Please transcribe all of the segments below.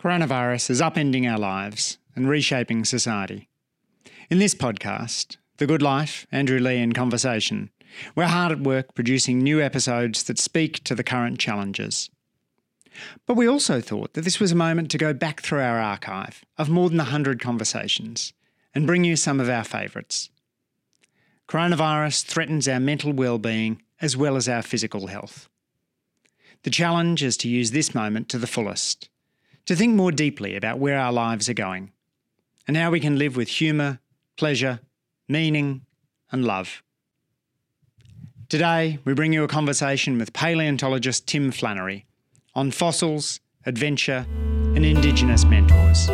Coronavirus is upending our lives and reshaping society. In this podcast, The Good Life, Andrew Leigh in Conversation, we're hard at work producing new episodes that speak to the current challenges. But we also thought that this was a moment to go back through our archive of more than 100 conversations and bring you some of our favourites. Coronavirus threatens our mental well-being as well as our physical health. The challenge is to use this moment to the fullest to think more deeply about where our lives are going and how we can live with humour, pleasure, meaning, and love. Today, we bring you a conversation with paleontologist Tim Flannery on fossils, adventure, and Indigenous mentors.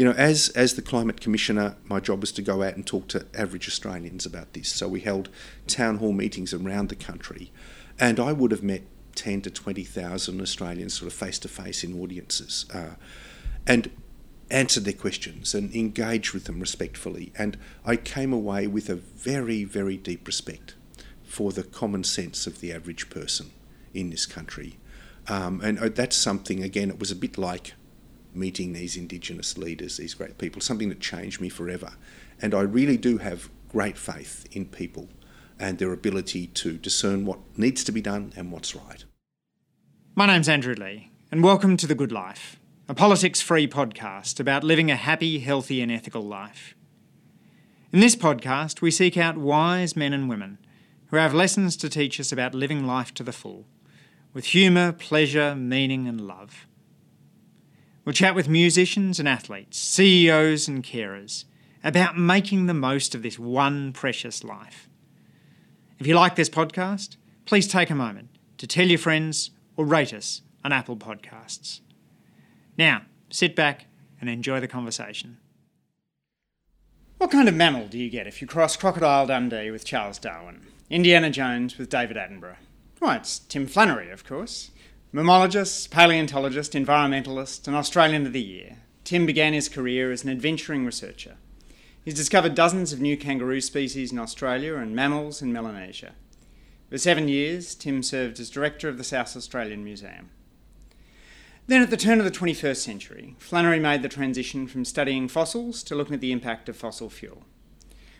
You know, as as the climate commissioner, my job was to go out and talk to average Australians about this. So we held town hall meetings around the country, and I would have met ten to twenty thousand Australians, sort of face to face in audiences, uh, and answered their questions and engaged with them respectfully. And I came away with a very, very deep respect for the common sense of the average person in this country. Um, and uh, that's something, again, it was a bit like meeting these Indigenous leaders, these great people, something that changed me forever. And I really do have great faith in people and their ability to discern what needs to be done and what's right. My name's Andrew Leigh, and welcome to The Good Life, a politics free podcast about living a happy, healthy, and ethical life. In this podcast, we seek out wise men and women who have lessons to teach us about living life to the full, with humour, pleasure, meaning, and love. We'll chat with musicians and athletes, CEOs and carers about making the most of this one precious life. If you like this podcast, please take a moment to tell your friends or rate us on Apple Podcasts. Now, sit back and enjoy the conversation. What kind of mammal do you get if you cross Crocodile Dundee with Charles Darwin, Indiana Jones with David Attenborough? Why, it's Tim Flannery, of course. Mammologist, paleontologist, environmentalist, and Australian of the Year, Tim began his career as an adventuring researcher. He's discovered dozens of new kangaroo species in Australia and mammals in Melanesia. For seven years, Tim served as director of the South Australian Museum. Then, at the turn of the 21st century, Flannery made the transition from studying fossils to looking at the impact of fossil fuel.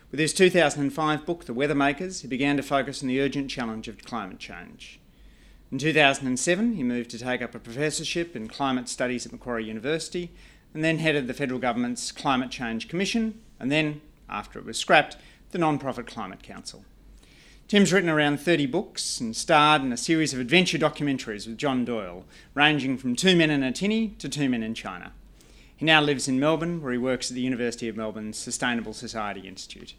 With his 2005 book, The Weather Makers, he began to focus on the urgent challenge of climate change. In 2007, he moved to take up a professorship in climate studies at Macquarie University and then headed the federal government's Climate Change Commission and then, after it was scrapped, the non-profit Climate Council. Tim's written around 30 books and starred in a series of adventure documentaries with John Doyle, ranging from Two Men in a Tinny to Two Men in China. He now lives in Melbourne, where he works at the University of Melbourne's Sustainable Society Institute.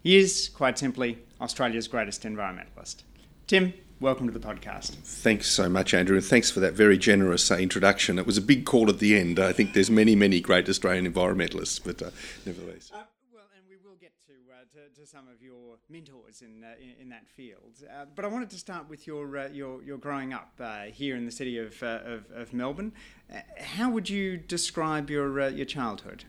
He is, quite simply, Australia's greatest environmentalist. Tim, welcome to the podcast. Thanks so much, Andrew, and thanks for that very generous uh, introduction. It was a big call at the end. I think there's many, many great Australian environmentalists, but uh, nevertheless. Uh, well, and we will get to, uh, to, to, some of your mentors in, uh, in, in, that field. Uh, but I wanted to start with your, your, your growing up here in the city of, of, of, Melbourne. how would you describe your, your childhood?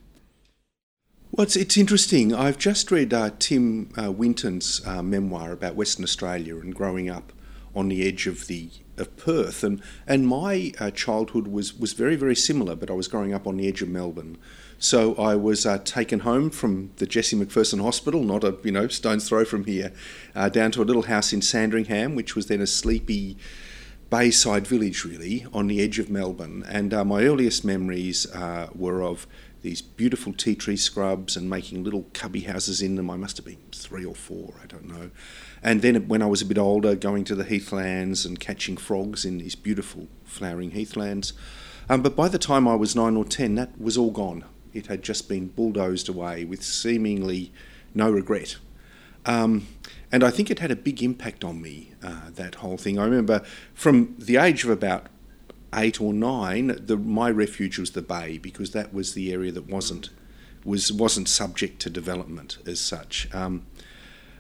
Well, it's, it's interesting. I've just read Tim Winton's memoir about Western Australia and growing up on the edge of the of Perth, and and my uh, childhood was was very very similar. But I was growing up on the edge of Melbourne, so I was uh, taken home from the Jessie McPherson Hospital, not a you know stone's throw from here, uh, down to a little house in Sandringham, which was then a sleepy bayside village really on the edge of Melbourne. And uh, my earliest memories uh, were of these beautiful tea tree scrubs and making little cubby houses in them. I must have been three or four, I don't know. And then when I was a bit older, going to the heathlands and catching frogs in these beautiful flowering heathlands. Um, but by the time I was nine or ten, that was all gone. It had just been bulldozed away with seemingly no regret. Um, and I think it had a big impact on me, uh, that whole thing. I remember from the age of about eight or nine, the, my refuge was the bay because that was the area that wasn't was wasn't subject to development as such. Um,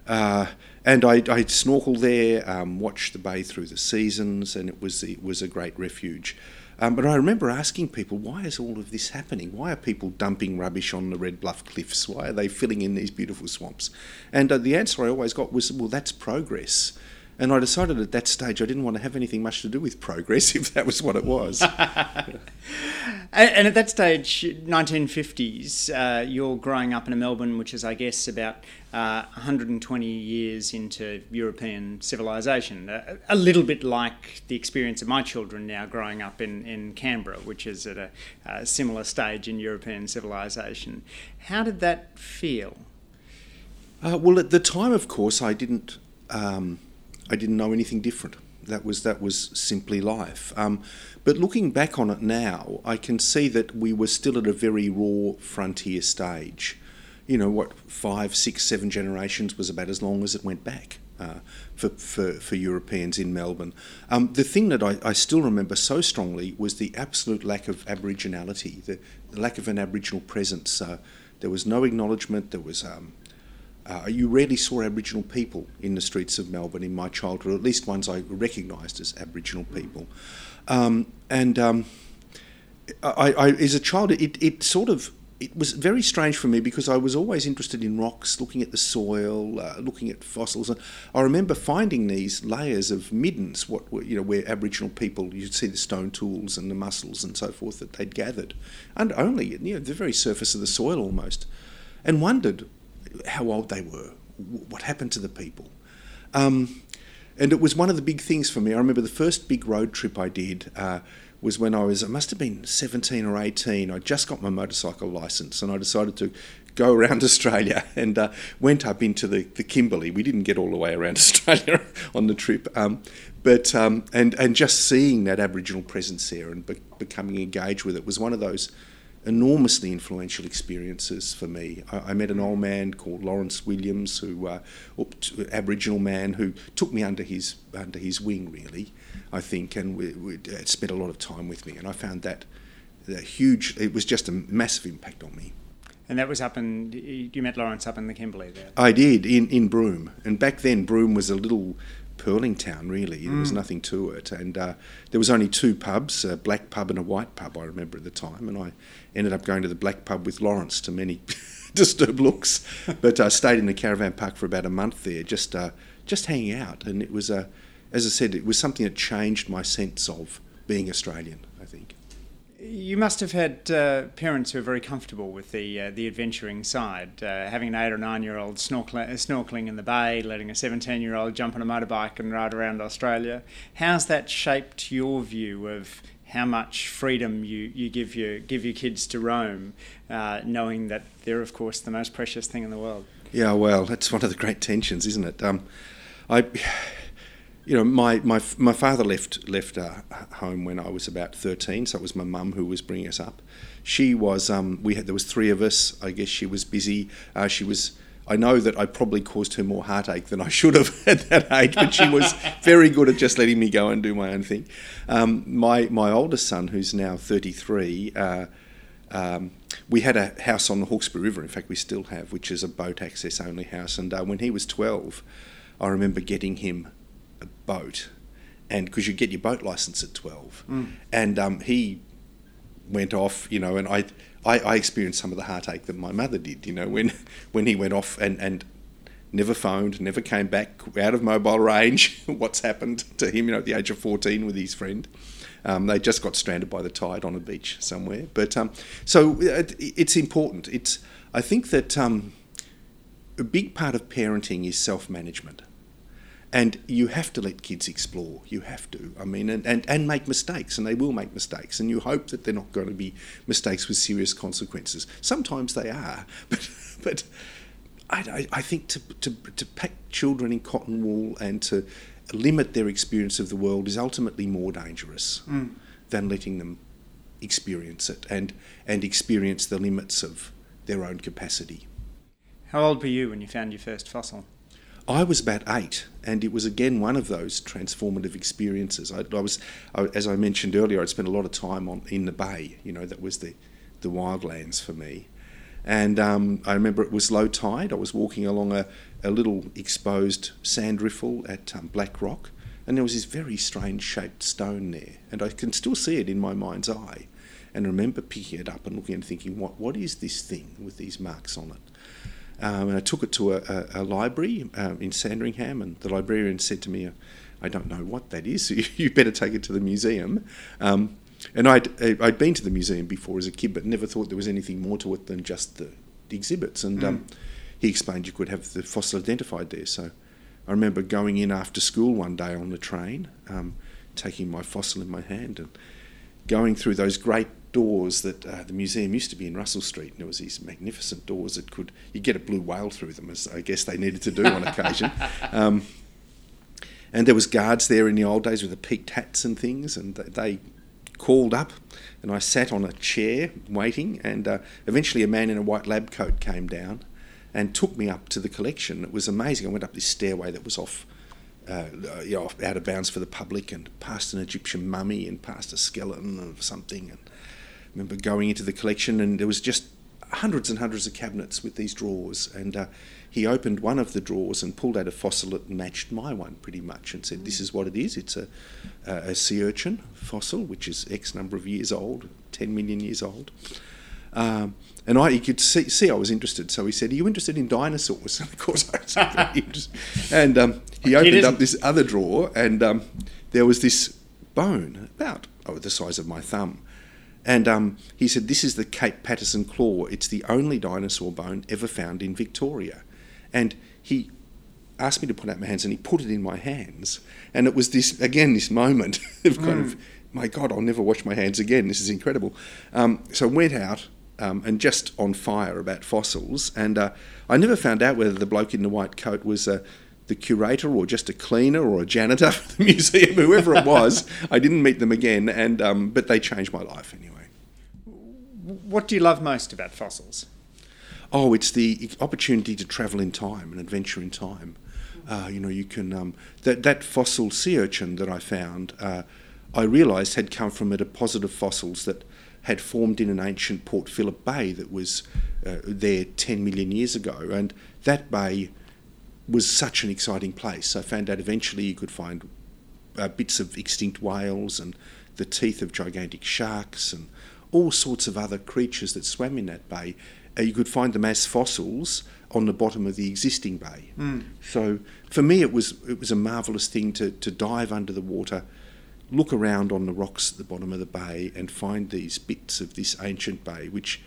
uh, and I, I snorkeled there, um, watched the bay through the seasons, and it was it was a great refuge. Um, but I remember asking people, why is all of this happening? Why are people dumping rubbish on the Red Bluff cliffs? Why are they filling in these beautiful swamps? And uh, the answer I always got was, well, that's progress. And I decided at that stage I didn't want to have anything much to do with progress if that was what it was. and at that stage, 1950s, uh, you're growing up in a Melbourne, which is, I guess, about uh, 120 years into European civilization. Uh, a little bit like the experience of my children now growing up in, in Canberra, which is at a, a similar stage in European civilization. How did that feel? Uh, well, at the time, of course, I didn't. Um, I didn't know anything different. That was that was simply life. Um, but looking back on it now, I can see that we were still at a very raw frontier stage. You know, what five, six, seven generations was about as long as it went back. Uh, for, for, for Europeans in Melbourne. Um, the thing that I, I, still remember so strongly was the absolute lack of Aboriginality, the, the lack of an Aboriginal presence. Uh, there was no acknowledgement, there was um, uh, you rarely saw Aboriginal people in the streets of Melbourne in my childhood, at least ones I recognised as Aboriginal people. Um, and um, I, I, as a child, it, it sort of it was very strange for me because I was always interested in rocks, looking at the soil, uh, looking at fossils. I remember finding these layers of middens, what you know, where Aboriginal people you'd see the stone tools and the mussels and so forth that they'd gathered, and only you know the very surface of the soil almost, and wondered how old they were, what happened to the people. Um, and it was one of the big things for me. I remember the first big road trip I did uh, was when I was, I must have been 17 or 18. I just got my motorcycle license and I decided to go around Australia and uh, went up into the, the Kimberley. We didn't get all the way around Australia on the trip, um, but um, and and just seeing that Aboriginal presence there and be- becoming engaged with it was one of those enormously influential experiences for me. I, I, met an old man called Lawrence Williams, who uh, Aboriginal man who took me under his under his wing, really, I think, and we, we uh, spent a lot of time with me, and I found that, that huge. It was just a massive impact on me. And that was up in you met Lawrence up in the Kimberley there. I did in in Broome, and back then Broome was a little pearling town, really. There was mm. nothing to it. And uh, there was only two pubs, a black pub and a white pub, I remember at the time. And I ended up going to the black pub with Lawrence to many disturbed looks. But I uh, stayed in the caravan park for about a month there, just, uh, just hanging out. And it was, uh, as I said, it was something that changed my sense of being Australian. You must have had uh, parents who are very comfortable with the uh, the adventuring side, uh, having an eight or nine year old snorkeling, snorkeling in the bay, letting a seventeen year old jump on a motorbike and ride around Australia. How's that shaped your view of how much freedom you, you give your give your kids to roam, uh, knowing that they're of course the most precious thing in the world? Yeah, well, that's one of the great tensions, isn't it? Um, I you know, my, my, my father left left uh, home when I was about thirteen, so it was my mum who was bringing us up. She was um, we had there was three of us. I guess she was busy. Uh, she was. I know that I probably caused her more heartache than I should have at that age, but she was very good at just letting me go and do my own thing. Um, my my oldest son, who's now thirty three. Uh, um, we had a house on the Hawkesbury River, in fact, we still have, which is a boat access only house. And uh, when he was 12, I remember getting him boat, and because you get your boat license at twelve, mm. and um, he went off, you know, and I, I, I experienced some of the heartache that my mother did, you know, when when he went off and and never phoned, never came back out of mobile range. What's happened to him, you know, at the age of 14 with his friend? Um, they just got stranded by the tide on a beach somewhere. But um, so it, it's important. It's I think that um, a big part of parenting is self management. And you have to let kids explore. You have to. I mean, and, and, and make mistakes, and they will make mistakes. And you hope that they're not going to be mistakes with serious consequences. Sometimes they are, but but I, I think to, to, to pack children in cotton wool and to limit their experience of the world is ultimately more dangerous mm. than letting them experience it and, and experience the limits of their own capacity. How old were you when you found your first fossil? I was about eight, and it was again one of those transformative experiences. I, I was, I, as I mentioned earlier, I'd spent a lot of time on in the bay. You know, that was the, the wildlands for me. And um, I remember it was low tide. I was walking along a, a little exposed sand riffle at um, Black Rock, and there was this very strange shaped stone there, and I can still see it in my mind's eye, and remember picking it up and looking and thinking, what what is this thing with these marks on it? Um, and I took it to a, a, a library um, in Sandringham, and the librarian said to me, "I don't know what that is. So you better take it to the museum." Um, and I'd I'd been to the museum before as a kid, but never thought there was anything more to it than just the, exhibits. And um, mm. he explained you could have the fossil identified there. So I remember going in after school one day on the train, um, taking my fossil in my hand and going through those great doors that uh, the museum used to be in Russell Street, and there was these magnificent doors that could you get a blue whale through them, as I guess they needed to do on occasion. Um, and there was guards there in the old days with the peaked hats and things, and they called up, and I sat on a chair waiting, and uh, eventually a man in a white lab coat came down and took me up to the collection. It was amazing. I went up this stairway that was off. Uh, you know, out of bounds for the public, and past an Egyptian mummy, and past a skeleton of something, and remember going into the collection and there was just hundreds and hundreds of cabinets with these drawers and uh, he opened one of the drawers and pulled out a fossil that matched my one pretty much and said this is what it is it's a, a sea urchin fossil which is x number of years old 10 million years old um, and I, he could see, see I was interested, so he said, "Are you interested in dinosaurs?" And of course, I was interested. And um, he opened up this other drawer, and um, there was this bone about oh, the size of my thumb, and um, he said, This is the Cape Paterson claw. It's the only dinosaur bone ever found in Victoria. And he asked me to put out my hands and he put it in my hands. And it was this, again, this moment of kind mm. of, my God, I'll never wash my hands again. This is incredible. Um, so I went out um, and just on fire about fossils. And uh, I never found out whether the bloke in the white coat was. Uh, the curator or just a cleaner or a janitor for the museum, whoever it was. I didn't meet them again, and um, but they changed my life anyway what do you love most about fossils? Oh, it's the opportunity to travel in time and adventure in time. Uh, you know, you can um, that that fossil sea urchin that I found, uh, I realised had come from a deposit of fossils that had formed in an ancient Port Phillip Bay that was uh, there 10 million years ago, and that bay was such an exciting place. I found out eventually you could find uh, bits of extinct whales and the teeth of gigantic sharks and all sorts of other creatures that swam in that bay. Uh, you could find them as fossils on the bottom of the existing bay. Mm. So for me, it was it was a marvelous thing to to dive under the water, look around on the rocks at the bottom of the bay, and find these bits of this ancient bay, which,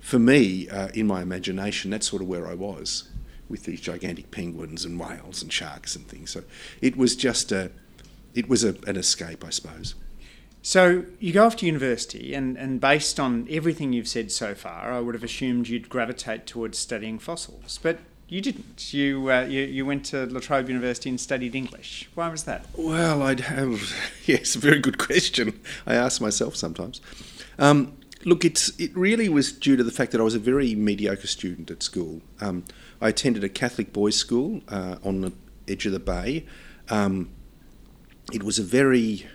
for me, uh, in my imagination, that's sort of where I was with these gigantic penguins and whales and sharks and things. So it was just a, it was a, an escape, I suppose. So you go off to university, and, and based on everything you've said so far, I would have assumed you'd gravitate towards studying fossils, but you didn't. You, uh, you you went to La Trobe University and studied English. Why was that? Well, I'd have yes, a very good question. I ask myself sometimes. Um, look, it's it really was due to the fact that I was a very mediocre student at school. Um, I attended a Catholic boys' school uh, on the edge of the bay. Um, it was a very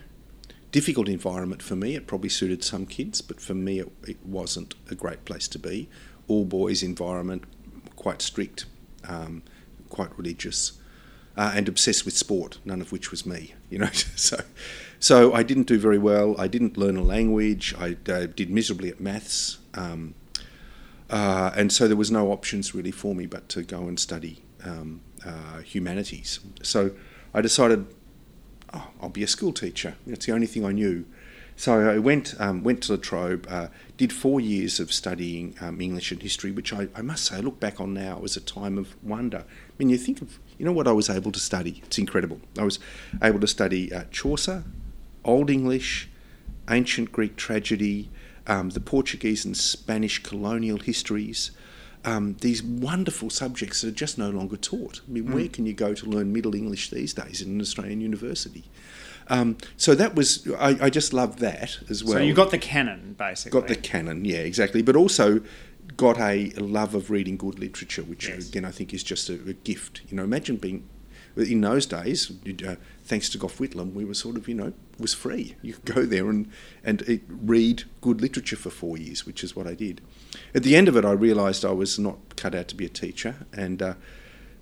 difficult environment for me. It probably suited some kids, but for me, it, it wasn't a great place to be. All boys environment, quite strict, um, quite religious, uh, and obsessed with sport. None of which was me, you know. so, so I didn't do very well. I didn't learn a language. I uh, did miserably at maths, um, uh, and so there was no options really for me but to go and study um, uh, humanities. So I decided oh, I'll be a school teacher. It's the only thing I knew. So I went um, went to La Trobe, uh, did four years of studying um, English and history, which I, I, must say I look back on now as a time of wonder. I mean, you think of you know what I was able to study. It's incredible. I was able to study uh, Chaucer, Old English, ancient Greek tragedy, um, the Portuguese and Spanish colonial histories, um, these wonderful subjects that are just no longer taught. I mean, mm. where can you go to learn Middle English these days in an Australian university? Um, so that was, I, I, just loved that as well. So you got the canon, basically. Got the canon, yeah, exactly. But also got a love of reading good literature, which yes. again I think is just a, a, gift. You know, imagine being in those days, uh, thanks to Gough Whitlam, we were sort of, you know, was free. You could go there and, and read good literature for four years, which is what I did. At the end of it, I realised I was not cut out to be a teacher, and uh,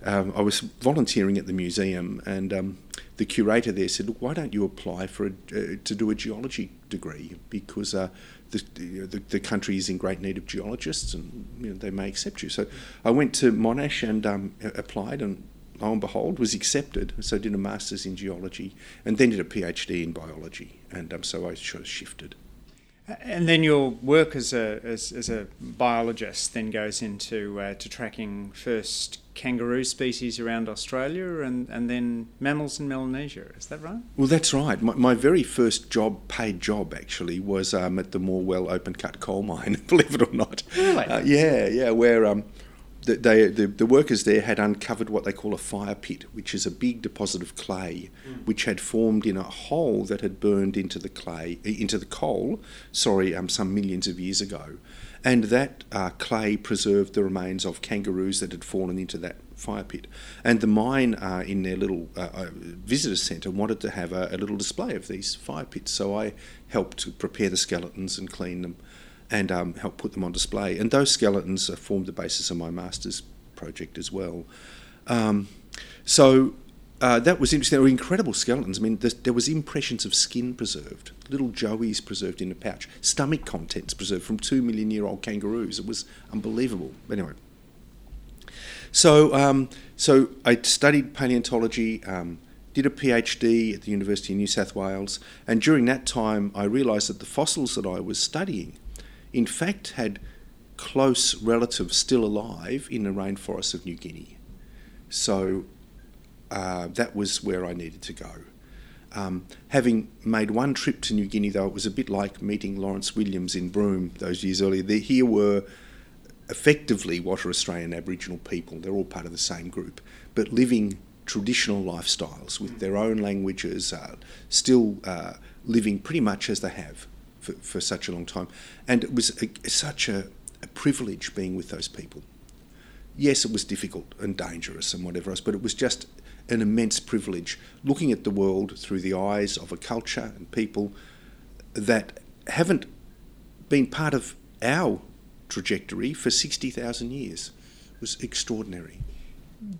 um, I was volunteering at the museum, and um, the curator there said, "Look, why don't you apply for a, uh, to do a geology degree because uh, the, the, the country is in great need of geologists and you know, they may accept you." So I went to Monash and um, applied, and lo and behold, was accepted. So I did a master's in geology and then did a PhD in biology, and um, so I sort of shifted. And then your work as a as, as a biologist then goes into uh, to tracking first kangaroo species around Australia and, and then mammals in Melanesia. Is that right? Well, that's right. My, my very first job, paid job actually, was um, at the Morwell open cut coal mine. Believe it or not. Really? Uh, yeah, yeah. Where um, they, the, the workers there had uncovered what they call a fire pit, which is a big deposit of clay, mm. which had formed in a hole that had burned into the clay, into the coal, sorry, um, some millions of years ago. And that uh, clay preserved the remains of kangaroos that had fallen into that fire pit. And the mine, uh, in their little uh, uh visitor centre, wanted to have a, a little display of these fire pits. So I helped prepare the skeletons and clean them and um, help put them on display. And those skeletons formed the basis of my master's project as well. Um, so uh, that was interesting. They were incredible skeletons. I mean, there was impressions of skin preserved, little joeys preserved in a pouch, stomach contents preserved from two million year old kangaroos. It was unbelievable. Anyway, so um, so I studied paleontology. Um, did a PhD at the University of New South Wales, and during that time, I realised that the fossils that I was studying in fact had close relatives still alive in the rainforests of New Guinea. So uh, that was where I needed to go. Um, having made one trip to New Guinea, though, it was a bit like meeting Lawrence Williams in Broome those years earlier. There, here were effectively what are Australian Aboriginal people. They're all part of the same group, but living traditional lifestyles with their own languages, uh, still uh, living pretty much as they have for, for such a long time. And it was a, such a, a privilege being with those people. Yes, it was difficult and dangerous and whatever else, but it was just an immense privilege looking at the world through the eyes of a culture and people that haven't been part of our trajectory for 60,000 years. It was extraordinary.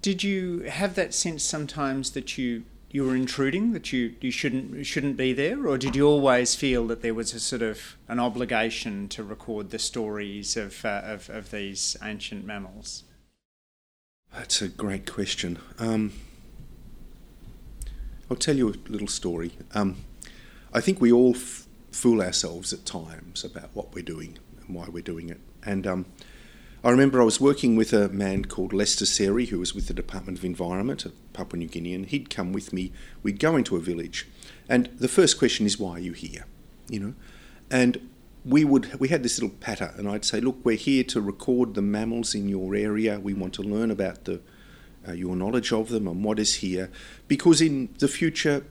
Did you have that sense sometimes that you you were intruding that you, you shouldn't shouldn't be there, or did you always feel that there was a sort of an obligation to record the stories of uh, of, of these ancient mammals? That's a great question. Um, I'll tell you a little story. Um, I think we all f- fool ourselves at times about what we're doing and why we're doing it, and um, I remember I was working with a man called Lester Seri, who was with the Department of Environment at Papua New Guinea, and he'd come with me. We'd go into a village, and the first question is, "Why are you here?" You know, and we would we had this little patter, and I'd say, "Look, we're here to record the mammals in your area. We want to learn about the uh, your knowledge of them and what is here, because in the future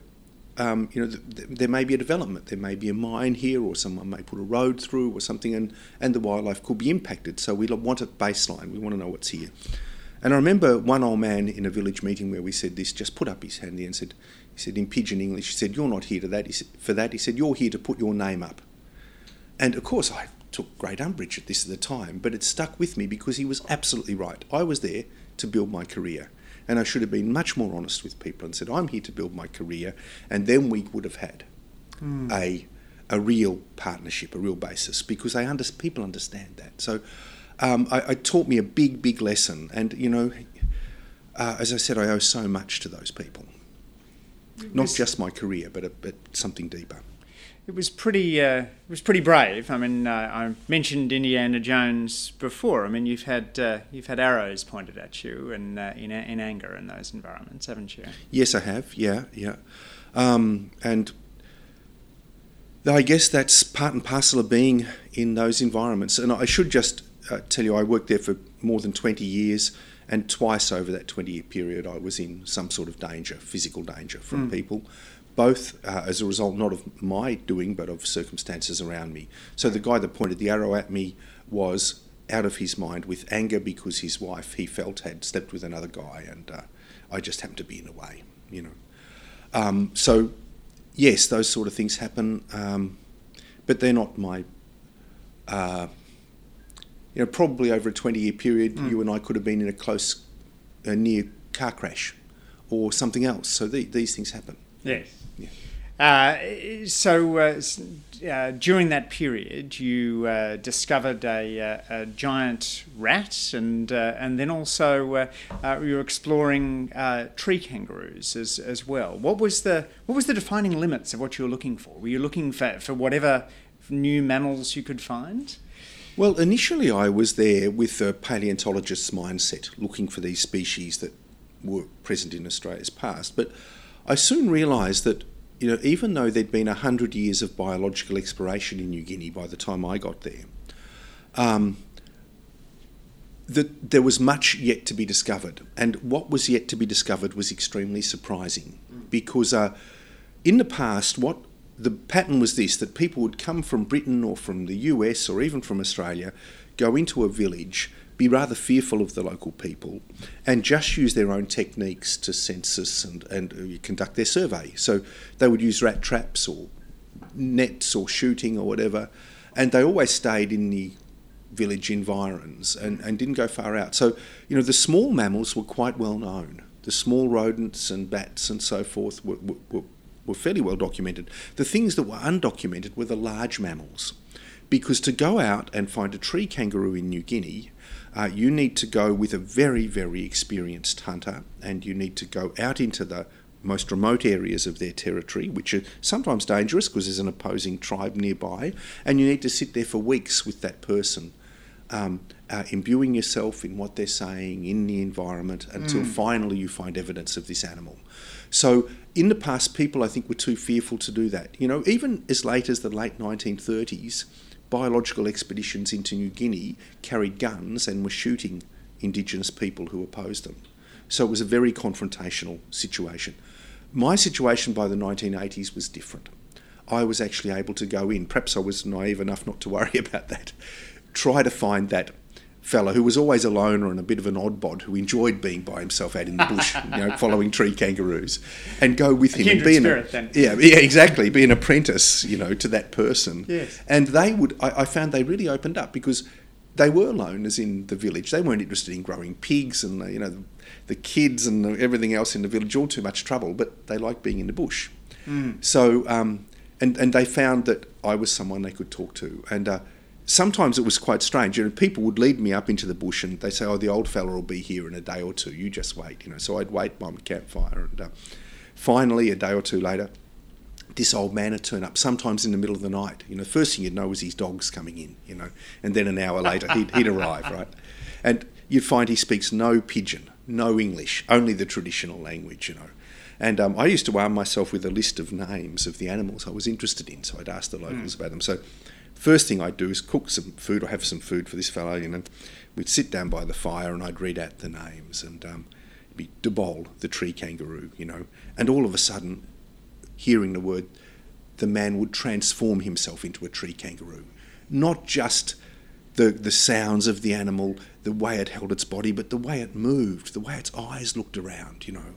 um, you know, th- th- there may be a development, there may be a mine here, or someone may put a road through, or something, and, and the wildlife could be impacted. So we want a baseline. We want to know what's here. And I remember one old man in a village meeting where we said this, just put up his hand and said, he said in pidgin English, he said, "You're not here to that." Said, for that, he said, "You're here to put your name up." And of course, I took great umbrage at this at the time, but it stuck with me because he was absolutely right. I was there to build my career. And I should have been much more honest with people and said, I'm here to build my career. And then we would have had mm. a, a real partnership, a real basis, because I under, people understand that. So um, I, it taught me a big, big lesson. And, you know, uh, as I said, I owe so much to those people. Not just my career, but, a, but something deeper it was pretty uh, it was pretty brave. I mean, uh, I mentioned Indiana Jones before. I mean, you've had uh, you've had arrows pointed at you and uh, in in anger in those environments, haven't you? Yes, I have. Yeah, yeah, um, and I guess that's part and parcel of being in those environments. And I should just uh, tell you, I worked there for more than twenty years. And twice over that 20 year period, I was in some sort of danger, physical danger from mm. people both uh, as a result not of my doing but of circumstances around me. So the guy that pointed the arrow at me was out of his mind with anger because his wife he felt had slept with another guy and uh, I just happened to be in the way, you know. Um, so yes, those sort of things happen, um, but they're not my. Uh, you know, probably over a twenty-year period, mm. you and I could have been in a close, near car crash or something else. So the, these things happen. Yes. Uh, so uh, uh, during that period, you uh, discovered a, a, giant rat, and and then also you were exploring tree kangaroos as, as well. What was the what was the defining limits of what you were looking for? Were you looking for, for whatever new mammals you could find? Well, initially I was there with a paleontologist's mindset, looking for these species that were present in Australia's past. But I soon realised that you know, even though there'd been 100 years of biological exploration in New Guinea by the time I got there, um, that there was much yet to be discovered. And what was yet to be discovered was extremely surprising because uh, in the past, what the pattern was this that people would come from Britain or from the US or even from Australia, go into a village be rather fearful of the local people and just use their own techniques to census and, and uh, conduct their survey. So they would use rat traps or nets or shooting or whatever, and they always stayed in the village environs and, and didn't go far out. So, you know, the small mammals were quite well known. The small rodents and bats and so forth were, were, were fairly well documented. The things that were undocumented were the large mammals. Because to go out and find a tree kangaroo in New Guinea uh, you need to go with a very, very experienced hunter and you need to go out into the most remote areas of their territory, which are sometimes dangerous because there's an opposing tribe nearby, and you need to sit there for weeks with that person, um, uh, imbuing yourself in what they're saying, in the environment, until mm. finally you find evidence of this animal. So, in the past, people I think were too fearful to do that. You know, even as late as the late 1930s, biological expeditions into New Guinea carried guns and were shooting indigenous people who opposed them. So it was a very confrontational situation. My situation by the 1980s was different. I was actually able to go in, perhaps I was naive enough not to worry about that, try to find that fellow who was always a loner and a bit of an oddbod who enjoyed being by himself out in the bush, you know, following tree kangaroos, and go with him and be spirit, an yeah, yeah, exactly, be an apprentice, you know, to that person. Yes. And they would, I, I found they really opened up because they were loners in the village. They weren't interested in growing pigs and you know the, the kids and the, everything else in the village. All too much trouble, but they liked being in the bush. Mm. So um, and and they found that I was someone they could talk to, and uh, sometimes it was quite strange. You know, people would lead me up into the bush and they say, "Oh, the old fella will be here in a day or two. You just wait." You know, so I'd wait by my campfire, and uh, finally, a day or two later, this old man would turn up. Sometimes in the middle of the night. You know, the first thing you'd know was his dogs coming in. You know, and then an hour later he'd, he'd arrive, right? And you'd find he speaks no pidgin, no English, only the traditional language. You know. And um, I used to arm myself with a list of names of the animals I was interested in, so I'd ask the locals mm. about them. So first thing I'd do is cook some food or have some food for this fellow, you know. We'd sit down by the fire and I'd read out the names and um, it'd be Debol, the tree kangaroo, you know. And all of a sudden, hearing the word, the man would transform himself into a tree kangaroo. Not just the, the sounds of the animal, the way it held its body, but the way it moved, the way its eyes looked around, you know.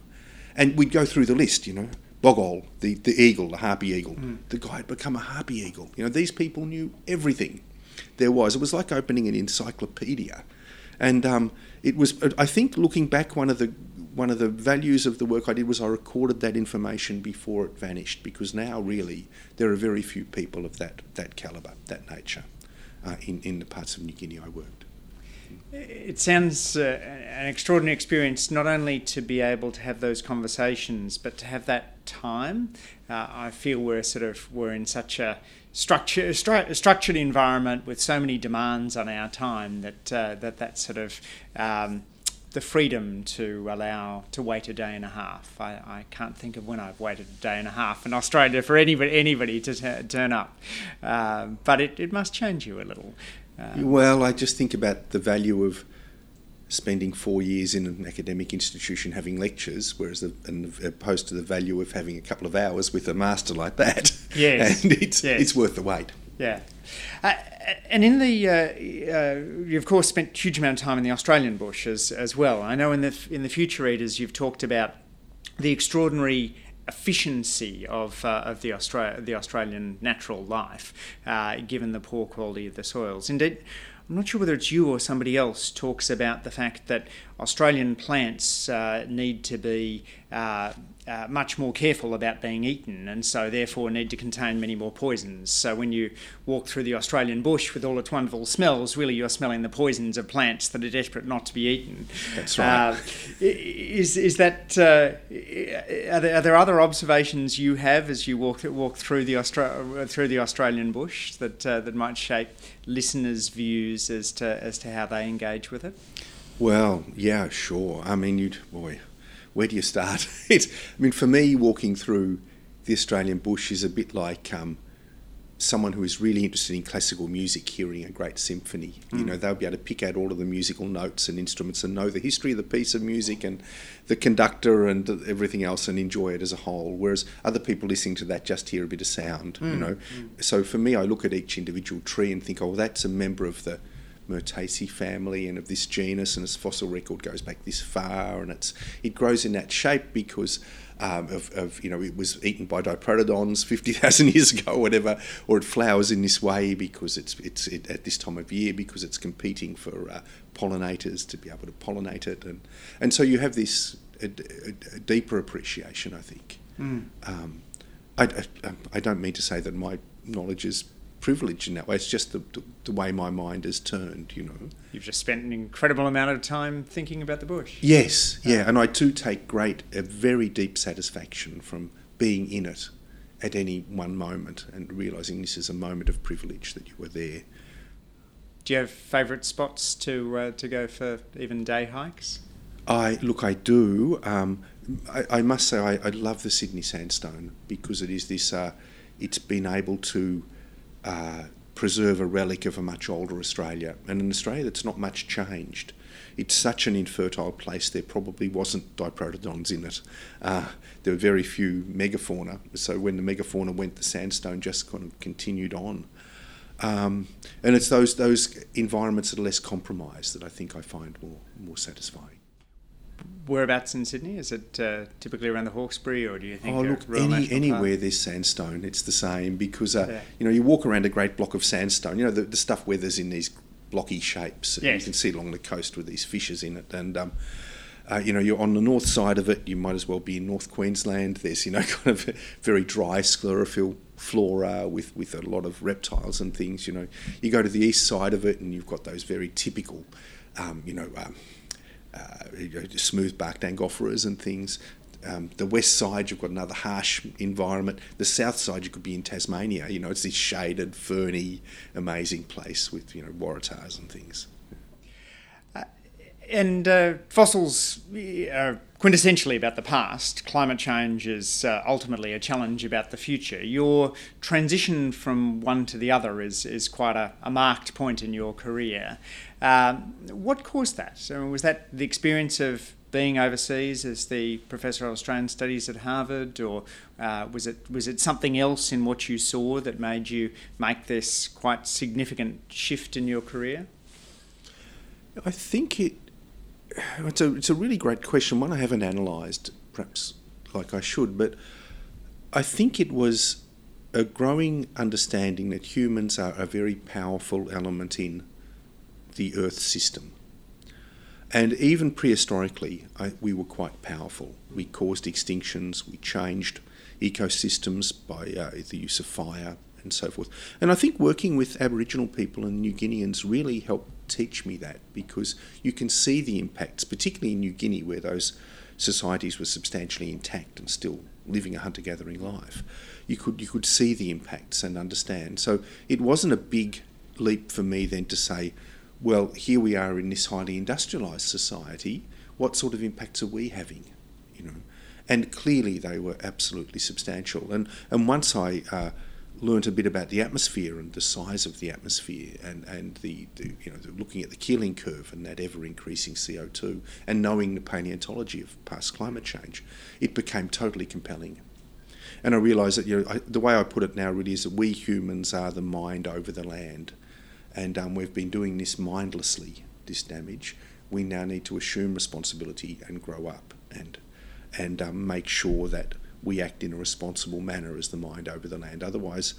And we'd go through the list, you know. Bogol, the, the eagle, the harpy eagle. Mm. The guy had become a harpy eagle. You know, these people knew everything there was. It was like opening an encyclopedia. And um, it was, I think, looking back, one of the one of the values of the work I did was I recorded that information before it vanished, because now really there are very few people of that that calibre, that nature, uh, in in the parts of New Guinea I worked. It sounds uh, an extraordinary experience, not only to be able to have those conversations, but to have that time. Uh, I feel we're sort of we're in such a structure, stru- structured environment with so many demands on our time that uh, that that sort of um, the freedom to allow to wait a day and a half. I, I can't think of when I've waited a day and a half in Australia for anybody anybody to t- turn up, uh, but it, it must change you a little. Um, well, I just think about the value of spending four years in an academic institution having lectures, whereas the, opposed to the value of having a couple of hours with a master like that. Yes, and it's yes. it's worth the wait. Yeah. Uh, and in the, uh, uh, you of course spent a huge amount of time in the Australian bush as, as well. I know in the in the Future Eaters you've talked about the extraordinary efficiency of, uh, of the, Austra- the Australian natural life, uh, given the poor quality of the soils. Indeed, I'm not sure whether it's you or somebody else talks about the fact that Australian plants uh, need to be uh, uh, much more careful about being eaten and so therefore need to contain many more poisons. So when you walk through the Australian bush with all its wonderful smells, really you're smelling the poisons of plants that are desperate not to be eaten. That's right. Uh, is, is that, uh, are there, are, there, other observations you have as you walk, walk through, the Austra- through the Australian bush that, uh, that might shape listeners' views as to, as to how they engage with it? Well, yeah, sure. I mean, you'd, boy, where do you start? I mean, for me, walking through the Australian bush is a bit like um, someone who is really interested in classical music hearing a great symphony. Mm. You know, they'll be able to pick out all of the musical notes and instruments and know the history of the piece of music and the conductor and everything else and enjoy it as a whole. Whereas other people listening to that just hear a bit of sound. Mm. You know, mm. so for me, I look at each individual tree and think, oh, that's a member of the Myrtaceae family and of this genus, and its fossil record goes back this far, and it's it grows in that shape because um, of, of, you know it was eaten by diprotodons fifty thousand years ago, or whatever, or it flowers in this way because it's it's it, at this time of year because it's competing for uh, pollinators to be able to pollinate it, and and so you have this a, a, a deeper appreciation, I think. Mm. Um, I, I, I don't mean to say that my knowledge is privilege in that way. It's just the, the, way my mind has turned, you know. You've just spent an incredible amount of time thinking about the bush. Yes, yeah, and I do take great, a very deep satisfaction from being in it at any one moment and realizing this is a moment of privilege that you were there. Do you have favourite spots to uh, to go for even day hikes? I look, I do. Um, I, I, must say, I, I, love the Sydney sandstone because it is this. Uh, it's been able to uh, preserve a relic of a much older Australia. And in Australia, it's not much changed. It's such an infertile place, there probably wasn't diprotodons in it. Uh, there were very few megafauna, so when the megafauna went, the sandstone just kind of continued on. Um, and it's those, those environments that are less compromised that I think I find more, more satisfying whereabouts in Sydney? Is it uh, typically around the Hawkesbury, or do you think? Oh, look, any, anywhere Park? there's sandstone, it's the same because uh, yeah. you know you walk around a great block of sandstone. You know the, the stuff weathers in these blocky shapes. Yes. You can see along the coast with these fissures in it, and um, uh, you know you're on the north side of it. You might as well be in North Queensland. There's you know kind of very dry sclerophyll flora with with a lot of reptiles and things. You know you go to the east side of it, and you've got those very typical, um, you know. Um, uh, smooth barked angophoras and things. Um, the west side, you've got another harsh environment. The south side, you could be in Tasmania. You know, it's this shaded, ferny, amazing place with you know waratahs and things. Uh, and uh, fossils are quintessentially about the past. Climate change is uh, ultimately a challenge about the future. Your transition from one to the other is is quite a, a marked point in your career. Um, what caused that? So was that the experience of being overseas as the professor of Australian Studies at Harvard, or uh, was it was it something else in what you saw that made you make this quite significant shift in your career? I think it. It's a it's a really great question. One I haven't analysed, perhaps like I should, but I think it was a growing understanding that humans are a very powerful element in the Earth system. And even prehistorically, I, we were quite powerful. We caused extinctions, we changed ecosystems by uh, the use of fire and so forth. And I think working with Aboriginal people and New Guineans really helped teach me that because you can see the impacts, particularly in New Guinea, where those societies were substantially intact and still living a hunter gathering life. You could, you could see the impacts and understand. So it wasn't a big leap for me then to say, well, here we are in this highly industrialised society. What sort of impacts are we having? You know, and clearly they were absolutely substantial. And and once I uh, learnt a bit about the atmosphere and the size of the atmosphere, and and the, the you know the, looking at the Keeling curve and that ever increasing CO two, and knowing the paleontology of past climate change, it became totally compelling. And I realised that you know I, the way I put it now really is that we humans are the mind over the land and um, we've been doing this mindlessly, this damage. We now need to assume responsibility and grow up and and um, make sure that we act in a responsible manner as the mind over the land. Otherwise,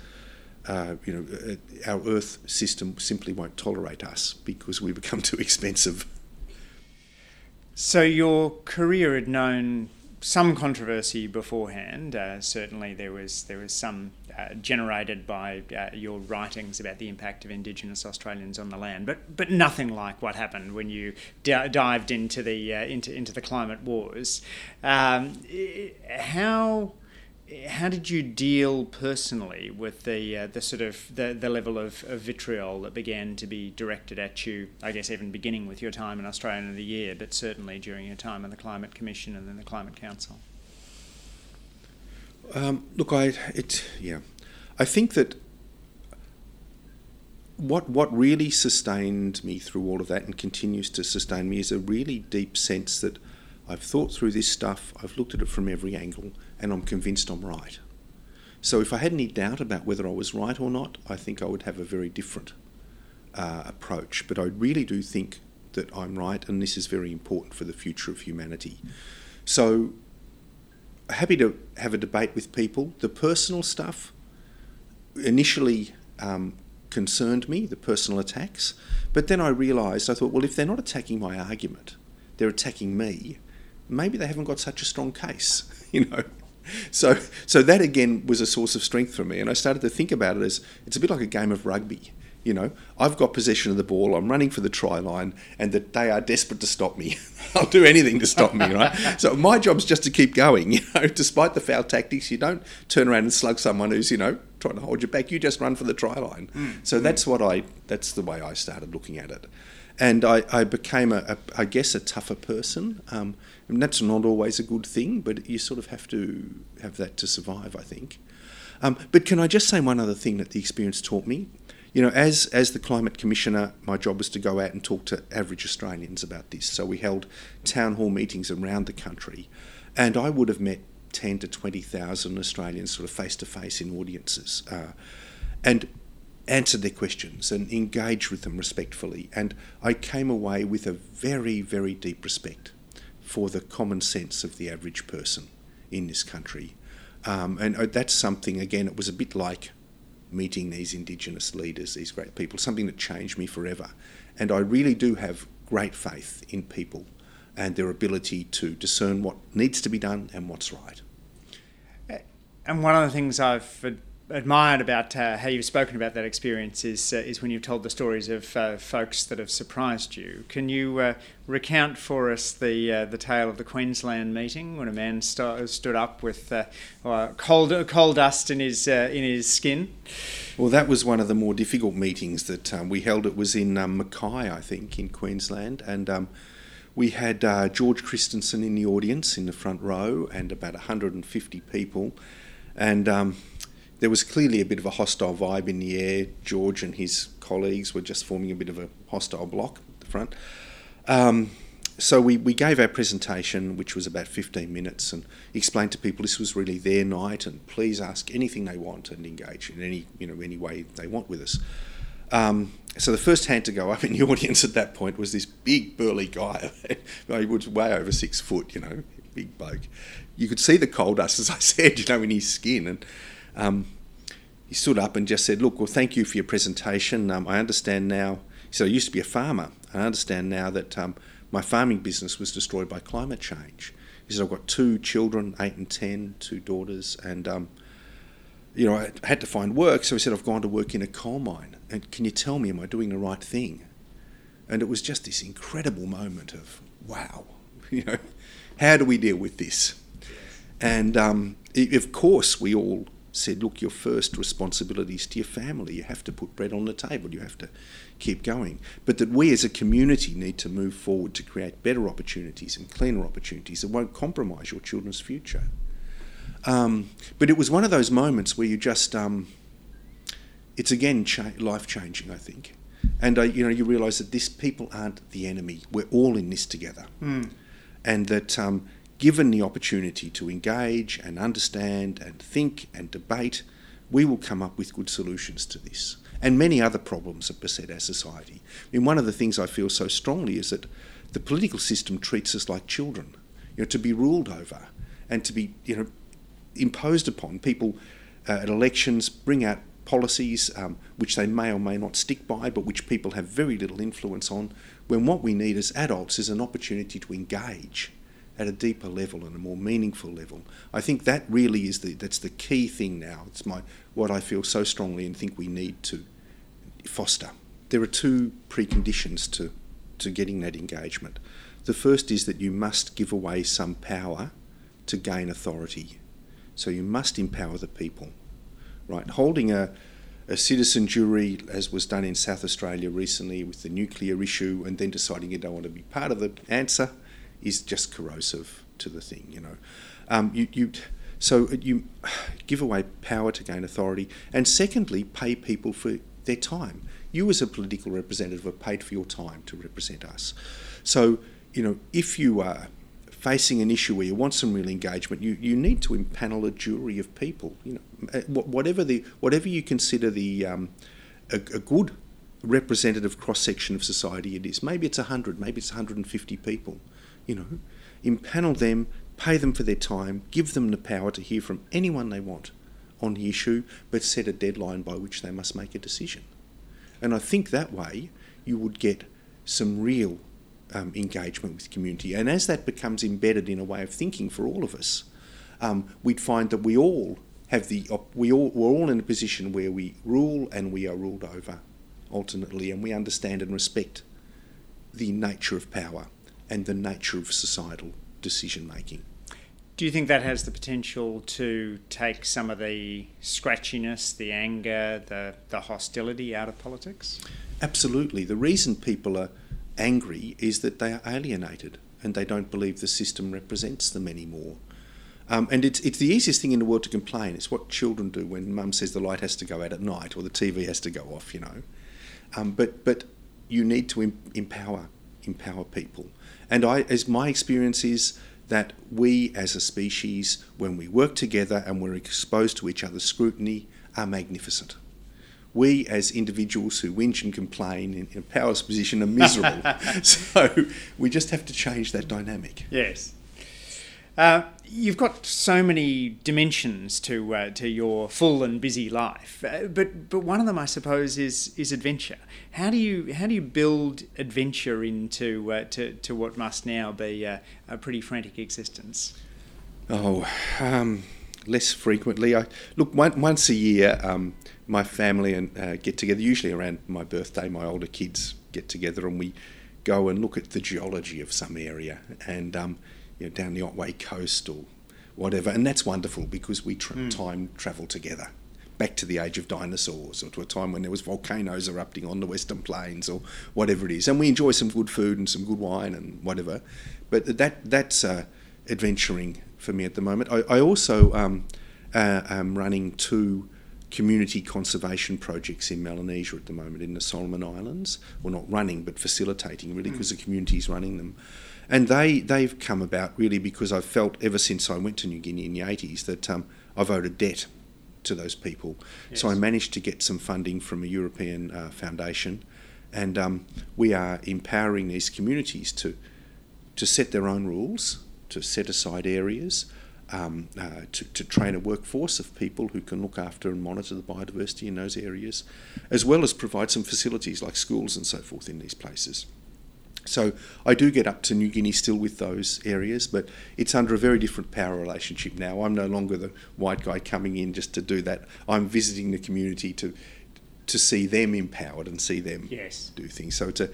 uh, you know, uh, our Earth system simply won't tolerate us because we become too expensive. So your career had known some controversy beforehand. Uh, certainly, there was there was some uh, generated by uh, your writings about the impact of Indigenous Australians on the land, but but nothing like what happened when you d- dived into the uh, into into the climate wars. Um, how how did you deal personally with the uh, the sort of the, the level of, of, vitriol that began to be directed at you? I guess even beginning with your time in Australian of the Year, but certainly during your time in the Climate Commission and then the Climate Council. Um, look, I it yeah, I think that what what really sustained me through all of that and continues to sustain me is a really deep sense that I've thought through this stuff, I've looked at it from every angle, and I'm convinced I'm right. So if I had any doubt about whether I was right or not, I think I would have a very different uh, approach. But I really do think that I'm right, and this is very important for the future of humanity. So happy to have a debate with people. The personal stuff initially um, concerned me, the personal attacks, but then I realised I thought, well, if they're not attacking my argument, they're attacking me maybe they haven't got such a strong case, you know. So, so that again was a source of strength for me, and I started to think about it as it's a bit like a game of rugby. You know, I've got possession of the ball, I'm running for the try line, and that they are desperate to stop me. I'll do anything to stop me, right? so my job's just to keep going. You know, despite the foul tactics, you don't turn around and slug someone who's you know trying to hold you back. You just run for the try line. Mm. So mm. that's what I. That's the way I started looking at it and I, I became a, a, I guess, a tougher person. Um, and that's not always a good thing, but you sort of have to have that to survive, I think. Um, but can I just say one other thing that the experience taught me? You know, as as the climate commissioner, my job was to go out and talk to average Australians about this. So we held town hall meetings around the country, and I would have met ten to twenty thousand Australians, sort of face to face in audiences, uh, and answered their questions and engaged with them respectfully. And I came away with a very, very deep respect for the common sense of the average person in this country. Um, and uh, that's something, again, it was a bit like meeting these Indigenous leaders, these great people, something that changed me forever. And I really do have great faith in people and their ability to discern what needs to be done and what's right. And one of the things I've admired about uh, how you've spoken about that experience is uh, is when you've told the stories of uh, folks that have surprised you. Can you uh, recount for us the uh, the tale of the Queensland meeting when a man st- stood up with uh, coal coal dust in his in his skin? Well, that was one of the more difficult meetings that um, we held. It was in um, Mackay, I think, in Queensland, and. Um, we had George Christensen in the audience in the front row and about 150 people. And um, there was clearly a bit of a hostile vibe in the air. George and his colleagues were just forming a bit of a hostile block at the front. Um, so we, we gave our presentation, which was about 15 minutes, and explained to people this was really their night, and please ask anything they want and engage in any you know any way they want with us. Um, so the first hand to go up in the audience at that point was this big burly guy. he was way over six foot, you know, big bloke. You could see the coal dust, as I said, you know, in his skin, and um, he stood up and just said, Look, well, thank you for your presentation. Um, I understand now. He said, I used to be a farmer. I understand now that um, my farming business was destroyed by climate change. He said, I've got two children, eight and ten, two daughters, and um, you know, I had to find work. So he said, I've gone to work in a coal mine. And can you tell me, am I doing the right thing? And it was just this incredible moment of, wow, you know, how do we deal with this? And um, of course, we all said, look, your first responsibility is to your family. You have to put bread on the table. You have to keep going. But that we as a community need to move forward to create better opportunities and cleaner opportunities that won't compromise your children's future. Um, but it was one of those moments where you just, um, it's again cha- life changing, I think. And uh, you know, you realise that this people aren't the enemy. We're all in this together, mm. and that um, given the opportunity to engage and understand and think and debate, we will come up with good solutions to this and many other problems that beset our society. I mean, one of the things I feel so strongly is that the political system treats us like children, you know, to be ruled over and to be, you know, imposed upon. People uh, at elections bring out policies um, which they may or may not stick by, but which people have very little influence on, when what we need as adults is an opportunity to engage at a deeper level and a more meaningful level. I think that really is the that's the key thing now. It's my what I feel so strongly and think we need to foster. There are two preconditions to to getting that engagement. The first is that you must give away some power to gain authority. So you must empower the people. Right? Holding a a citizen jury, as was done in South Australia recently with the nuclear issue, and then deciding you don't want to be part of the answer, is just corrosive to the thing. You know, um, you, you so you give away power to gain authority, and secondly, pay people for their time. You, as a political representative, are paid for your time to represent us. So, you know, if you are facing an issue where you want some real engagement, you, you need to impanel a jury of people. You know, uh, whatever the whatever you consider the um, a, a, good representative cross section of society it is. Maybe it's hundred, maybe it's 150 people. You know, impanel them, pay them for their time, give them the power to hear from anyone they want on the issue, but set a deadline by which they must make a decision. And I think that way you would get some real um, engagement with community. And as that becomes embedded in a way of thinking for all of us, um, we'd find that we all have the we all we're all in a position where we rule and we are ruled over, ultimately, and we understand and respect the nature of power and the nature of societal decision making. Do you think that has the potential to take some of the scratchiness, the anger, the, the hostility out of politics? Absolutely. The reason people are angry is that they are alienated and they don't believe the system represents them anymore. Um, and it's, it's the easiest thing in the world to complain. It's what children do when mum says the light has to go out at night or the TV has to go off, you know. Um, but, but you need to em- empower, empower people. And I, as my experience is that we as a species, when we work together and we're exposed to each other's scrutiny, are magnificent we as individuals who whinge and complain in, in a powerless position are miserable. so we just have to change that dynamic. Yes. Uh, you've got so many dimensions to uh, to your full and busy life, uh, but but one of them, I suppose, is is adventure. How do you how do you build adventure into uh, to to what must now be a pretty frantic existence? Oh, um, less frequently. I look one, once a year. Um, my family and uh, get together. Usually around my birthday, my older kids get together and we go and look at the geology of some area and um, you know, down the Otway coast or whatever. And that's wonderful because we tra- mm. time travel together back to the age of dinosaurs or to a time when there was volcanoes erupting on the western plains or whatever it is. And we enjoy some good food and some good wine and whatever. But that that's uh, adventuring for me at the moment. I, I also um, uh, am running two community conservation projects in Melanesia at the moment in the Solomon Islands. Well, not running, but facilitating really because mm. the community is running them. And they, they've come about really because I've felt ever since I went to New Guinea in the 80s that um, I've owed a debt to those people. Yes. So I managed to get some funding from a European uh, foundation, and um, we are empowering these communities to, to set their own rules, to set aside areas, um, uh, to, to, train a workforce of people who can look after and monitor the biodiversity in those areas, as well as provide some facilities like schools and so forth in these places. So I do get up to New Guinea still with those areas, but it's under a very different power relationship now. I'm no longer the white guy coming in just to do that. I'm visiting the community to to see them empowered and see them yes. do things. So it's a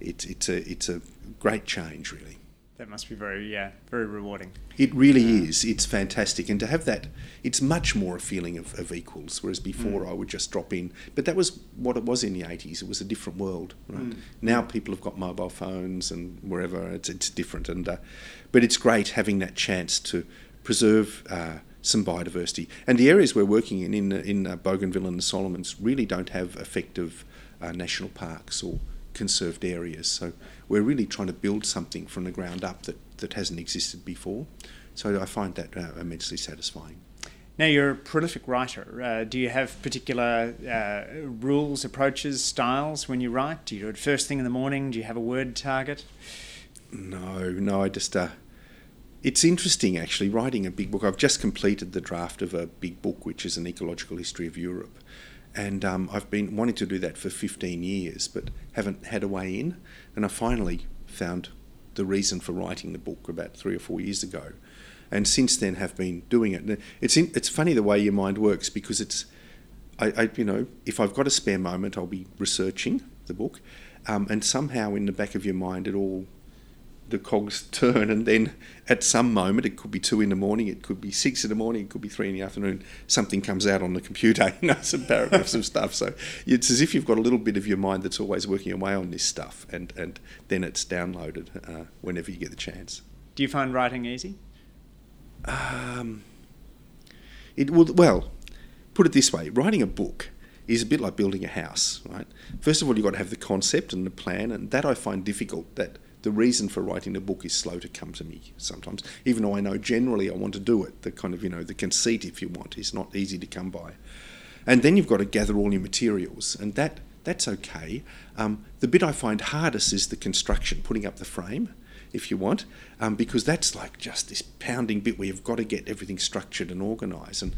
it's it's a it's a great change really that must be very yeah very rewarding. It really is. It's fantastic. And to have that it's much more a feeling of, of equals whereas before mm. i would just drop in. But that was what it was in the 80s it was a different world right? Mm. now people have got mobile phones and wherever. It's, it's different. And uh, but it's great having that chance to preserve uh, some biodiversity. And the areas we're working in in, in uh, bougainville and the solomons really don't have effective uh, national parks or conserved areas. So we're really trying to build something from the ground up that, that hasn't existed before. So I find that uh, immensely satisfying. Now, you're a prolific writer. Uh, do you have particular uh, rules, approaches, styles when you write? Do you do it first thing in the morning? Do you have a word target? No, no, I just. Uh, it's interesting actually writing a big book. I've just completed the draft of a big book, which is an ecological history of Europe and um, I've been wanting to do that for 15 years, but haven't had a way in. And I finally found the reason for writing the book about three or four years ago, and since then have been doing it. It's in, it's funny the way your mind works because it's, I, I you know if I've got a spare moment, I'll be researching the book, um, and somehow in the back of your mind it all the cogs turn, and then at some moment, it could be two in the morning, it could be six in the morning, it could be three in the afternoon, something comes out on the computer, you know, some paragraphs of stuff. So it's as if you've got a little bit of your mind that's always working away on this stuff, and, and then it's downloaded uh, whenever you get the chance. Do you find writing easy? Um, it will, well, put it this way writing a book is a bit like building a house, right? First of all, you've got to have the concept and the plan, and that I find difficult. That the reason for writing the book is slow to come to me sometimes, even though I know generally I want to do it. The kind of, you know, the conceit, if you want, is not easy to come by. And then you've got to gather all your materials, and that that's okay. Um, the bit I find hardest is the construction, putting up the frame, if you want, um, because that's like just this pounding bit where you've got to get everything structured and organised. And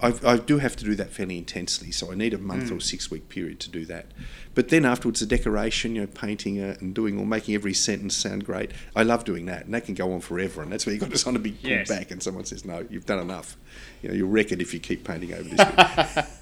I've, I do have to do that fairly intensely, so I need a month mm. or six week period to do that. But then afterwards, the decoration, you know, painting it and doing or making every sentence sound great. I love doing that, and that can go on forever. And that's where you've got to sort of be pulled yes. back, and someone says, "No, you've done enough. You know, you'll wreck it if you keep painting over this."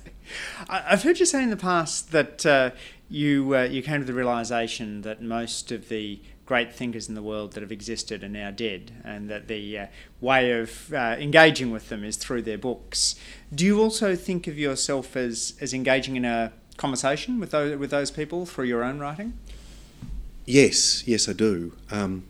I've heard you say in the past that uh, you uh, you came to the realization that most of the great thinkers in the world that have existed are now dead, and that the uh, way of uh, engaging with them is through their books. Do you also think of yourself as, as engaging in a conversation with those, with those people through your own writing? Yes, yes, I do. Um,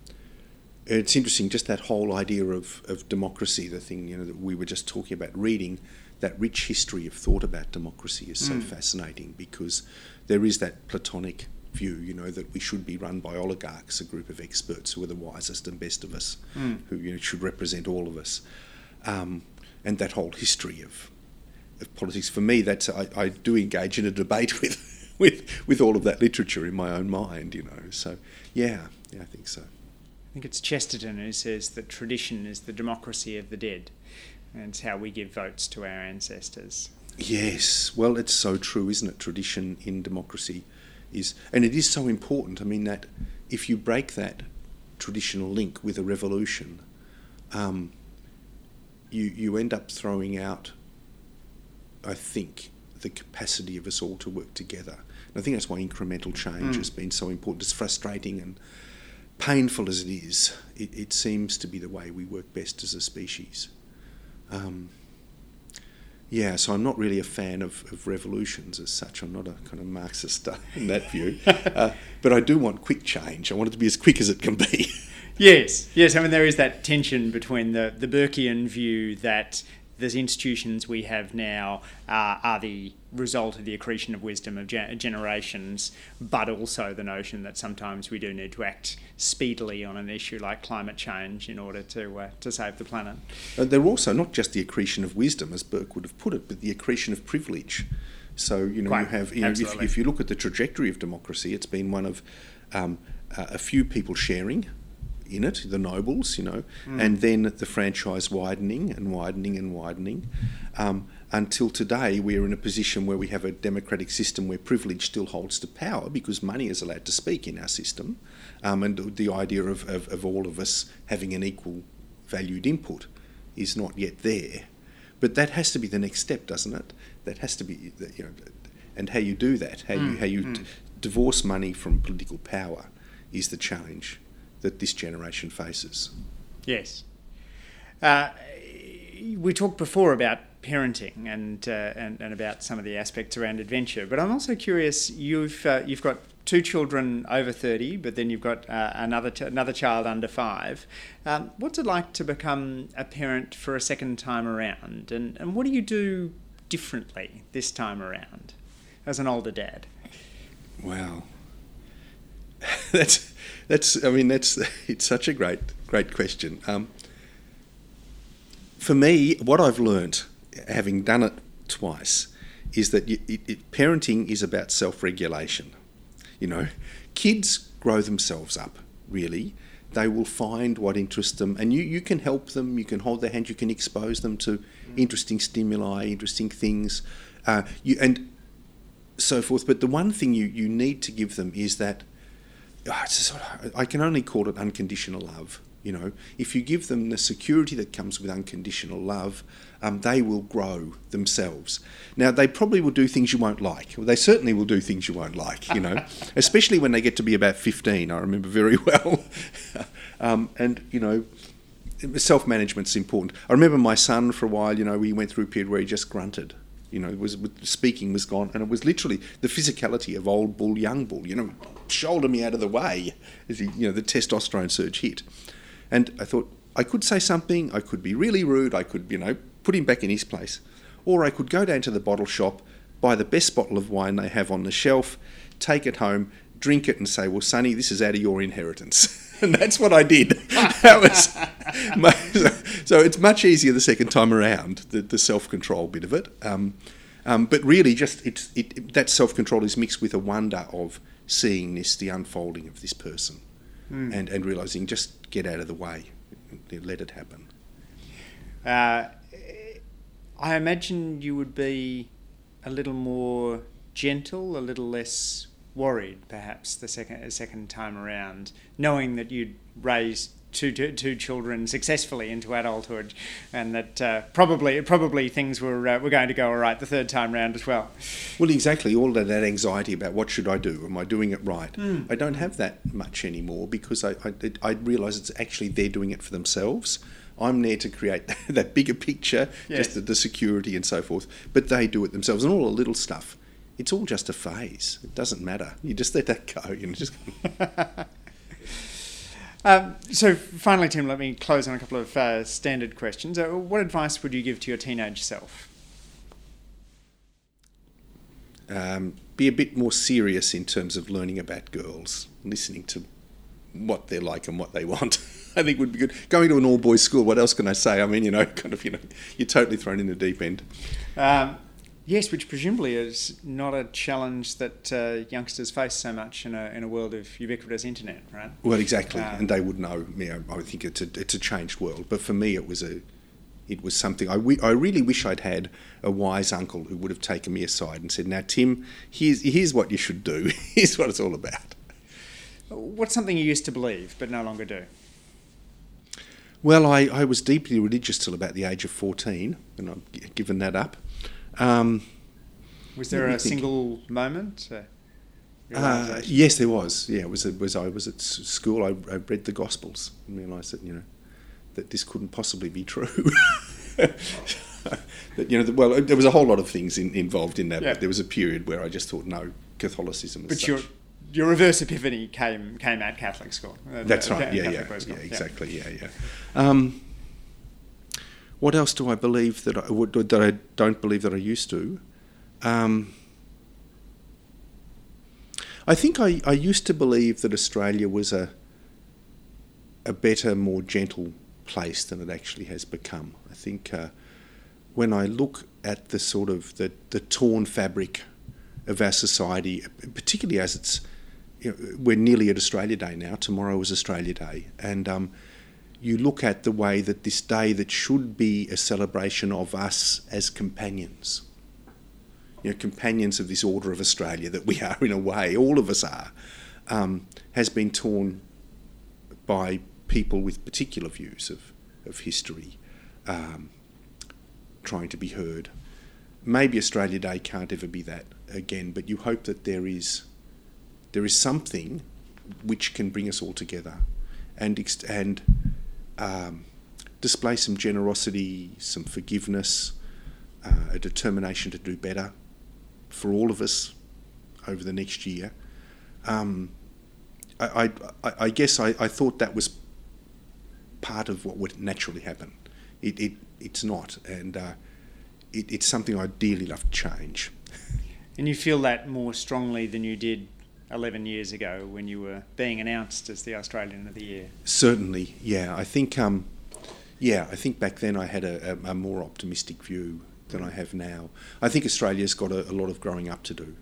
it's interesting, just that whole idea of, of democracy, the thing you know that we were just talking about, reading that rich history of thought about democracy is so mm. fascinating because there is that Platonic view, you know, that we should be run by oligarchs, a group of experts who are the wisest and best of us, mm. who you know, should represent all of us. Um, and that whole history of, of politics, for me, that's I, I do engage in a debate with, with, with all of that literature in my own mind, you know. So, yeah, yeah, I think so. I think it's Chesterton who says that tradition is the democracy of the dead, and it's how we give votes to our ancestors. Yes, well, it's so true, isn't it? Tradition in democracy is, and it is so important. I mean, that if you break that traditional link with a revolution, um, you you end up throwing out, I think, the capacity of us all to work together. And I think that's why incremental change mm. has been so important. As frustrating and painful as it is, it, it seems to be the way we work best as a species. Um, yeah, so I'm not really a fan of, of revolutions as such. I'm not a kind of Marxist uh, in that view. uh, but I do want quick change. I want it to be as quick as it can be. yes, yes. I mean, there is that tension between the, the Burkean view that the institutions we have now uh, are the result of the accretion of wisdom of ge- generations, but also the notion that sometimes we do need to act speedily on an issue like climate change in order to uh, to save the planet. Uh, they're also not just the accretion of wisdom, as Burke would have put it, but the accretion of privilege. So you know Quite, you have you know, if, if, you look at the trajectory of democracy, it's been one of um, a few people sharing in it, the nobles, you know, mm. and then the franchise widening and widening and widening. Um, until today, we're in a position where we have a democratic system where privilege still holds the power because money is allowed to speak in our system. Um, and the idea of, of, of all of us having an equal valued input is not yet there. But that has to be the next step, doesn't it? That has to be, you know, and how you do that, how mm. you how you mm. d- divorce money from political power, is the challenge that this generation faces. Yes. Uh, we talked before about parenting and, uh, and and about some of the aspects around adventure, but I'm also curious. You've uh, you've got two children over thirty, but then you've got uh, another t- another child under five. Um, what's it like to become a parent for a second time around, and and what do you do differently this time around as an older dad? Wow, that's that's I mean that's it's such a great great question. Um, for me, what I've learnt, having done it twice, is that it, it, parenting is about self-regulation. You know, kids grow themselves up. Really, they will find what interests them, and you you can help them. You can hold their hand. You can expose them to interesting stimuli, interesting things. Uh, you and so forth. But the one thing you, you need to give them is that sort of, I can only call it unconditional love. You know, if you give them the security that comes with unconditional love, um, they will grow themselves. Now, they probably will do things you won't like. Well, they certainly will do things you won't like, you know, especially when they get to be about 15. I remember very well. um, and, you know, self management's important. I remember my son for a while, you know, we went through a period where he just grunted. You know, was speaking was gone, and it was literally the physicality of old bull, young bull. You know, shoulder me out of the way as he, you know, the testosterone surge hit. And I thought, I could say something, I could be really rude, I could, you know, put him back in his place. Or I could go down to the bottle shop, buy the best bottle of wine they have on the shelf, take it home, drink it, and say, Well, Sonny, this is out of your inheritance. and that's what I did. that was my, so it's much easier the second time around, the, the self control bit of it. Um, um, but really, just it's, it, that self control is mixed with a wonder of seeing this, the unfolding of this person, mm. and, and realizing just get out of the way, let it happen. Uh, I imagine you would be a little more gentle, a little less worried, perhaps the second second time around, knowing that you'd raised two, two, two children successfully into adulthood, and that uh, probably probably things were uh, were going to go all right the third time round as well. Well, exactly. All of that anxiety about what should I do? Am I doing it right? Mm. I don't have that much anymore because I I, I realise it's actually they're doing it for themselves. I'm there to create that bigger picture, yes. just the, the security and so forth. But they do it themselves, and all the little stuff. It's all just a phase. It doesn't matter. You just let that go. You know, just. Um, so finally, Tim, let me close on a couple of uh, standard questions. Uh, what advice would you give to your teenage self? Um, be a bit more serious in terms of learning about girls, listening to what they're like and what they want. I think would be good. Going to an all boys school, what else can I say? I mean, you know, kind of, you know, you're totally thrown in the deep end. Um, Yes, which presumably is not a challenge that uh, youngsters face so much in a, in a world of ubiquitous internet, right? Well, exactly, um, and they would know. You know, I think it's a it's a changed world, but for me, it was a it was something I, I really wish I'd had a wise uncle who would have taken me aside and said, "Now, Tim, here's here's what you should do. here's what it's all about." What's something you used to believe but no longer do? Well, I, I was deeply religious till about the age of 14, and I've given that up. Um, was there a single moment? Uh, yes, there was. Yeah, it was. It was I was at school. I, I read the Gospels and realised that you know that this couldn't possibly be true. that you know, well, there was a whole lot of things in, involved in that. Yeah. But there was a period where I just thought, no, Catholicism. but your your reverse epiphany came came at Catholic school. Uh, That's right. yeah, yeah, yeah, exactly. Yeah, yeah. Um, what else do I believe that I would, that I don't believe that I used to? Um, I think I, I used to believe that Australia was a a better, more gentle place than it actually has become. I think uh, when I look at the sort of the, the torn fabric of our society, particularly as it's you know, we're nearly at Australia Day now. Tomorrow is Australia Day, and um, you look at the way that this day that should be a celebration of us as companions, you know, companions of this order of Australia that we are in a way, all of us are, um, has been torn by people with particular views of, of history um, trying to be heard. Maybe Australia Day can't ever be that again, but you hope that there is there is something which can bring us all together and and um, display some generosity, some forgiveness, uh, a determination to do better for all of us over the next year. Um, I, I, I, guess I, I thought that was part of what would naturally happen. It, it it's not, and uh, it, it's something I dearly love to change. And you feel that more strongly than you did 11 years ago when you were being announced as the Australian of the Year? Certainly, yeah. I think, um, yeah, I think back then I had a, a, a, more optimistic view than I have now. I think Australia's got a, a lot of growing up to do,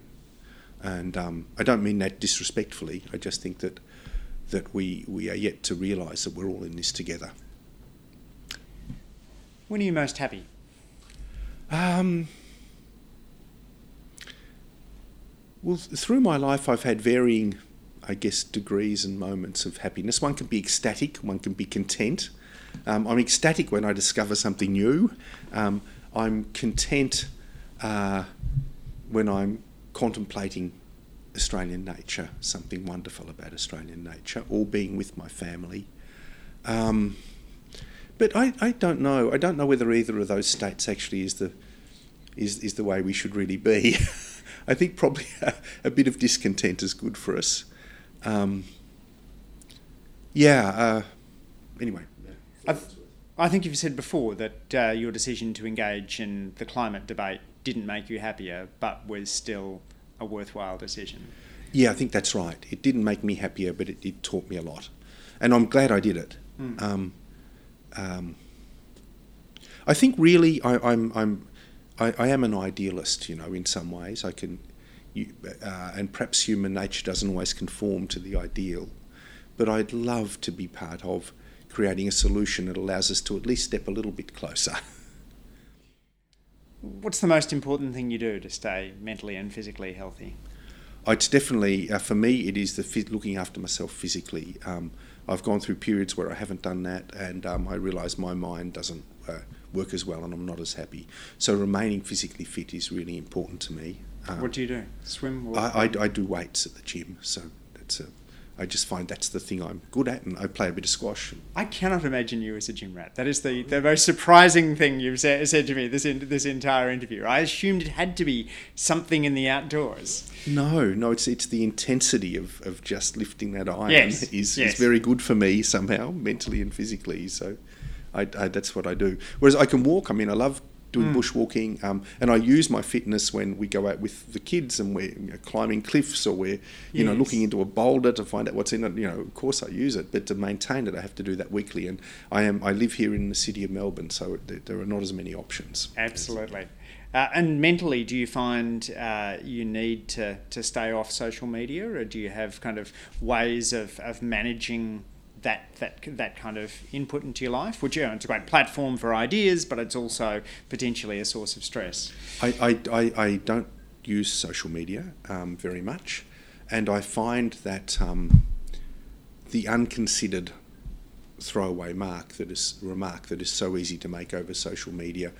and um, I don't mean that disrespectfully. I just think that that we we are yet to realise that we're all in this together. When are you most happy? Um, Well, through my life, I've had varying, I guess, degrees and moments of happiness. One can be ecstatic, one can be content. Um, I'm ecstatic when I discover something new. Um, I'm content uh, when I'm contemplating Australian nature, something wonderful about Australian nature, or being with my family. Um, but I, I don't know. I don't know whether either of those states actually is the is, is the way we should really be. I think probably a, a, bit of discontent is good for us. Um, yeah. Uh, anyway. I think you've said before that uh, your decision to engage in the climate debate didn't make you happier, but was still a worthwhile decision. Yeah, I think that's right. It didn't make me happier, but it, it taught me a lot, and I'm glad I did it. Mm. Um, um, I think really I, I'm, I'm I, I, am an idealist, you know, in some ways. I can, you, uh, and perhaps human nature doesn't always conform to the ideal, but I'd love to be part of creating a solution that allows us to at least step a little bit closer. What's the most important thing you do to stay mentally and physically healthy? It's definitely, uh, for me, it is the looking after myself physically. Um, I've gone through periods where I haven't done that, and um, I realise my mind doesn't uh, work as well, and I'm not as happy. So remaining physically fit is really important to me. Um, what do you do? Swim? I, I, I, do weights at the gym, so that's a, I just find that's the thing I'm good at, and I play a bit of squash. I cannot imagine you as a gym rat. That is the, the most surprising thing you've said, said to me this in, this entire interview. I assumed it had to be something in the outdoors. No, no, it's it's the intensity of, of just lifting that iron yes, is, yes. is very good for me somehow, mentally and physically. So I, I, that's what I do. Whereas I can walk. I mean, I love doing mm. bushwalking, um, and I use my fitness when we go out with the kids and we're you know, climbing cliffs or we're you yes. know looking into a boulder to find out what's in it. You know, of course I use it, but to maintain it, I have to do that weekly. And I am I live here in the city of Melbourne, so there are not as many options. Absolutely. Uh, and mentally, do you find uh, you need to, to stay off social media, or do you have kind of ways of, of managing that that that kind of input into your life, which you know, it's a great platform for ideas, but it's also potentially a source of stress. I I, I, I don't use social media um, very much, and I find that um, the unconsidered throwaway mark that is remark that is so easy to make over social media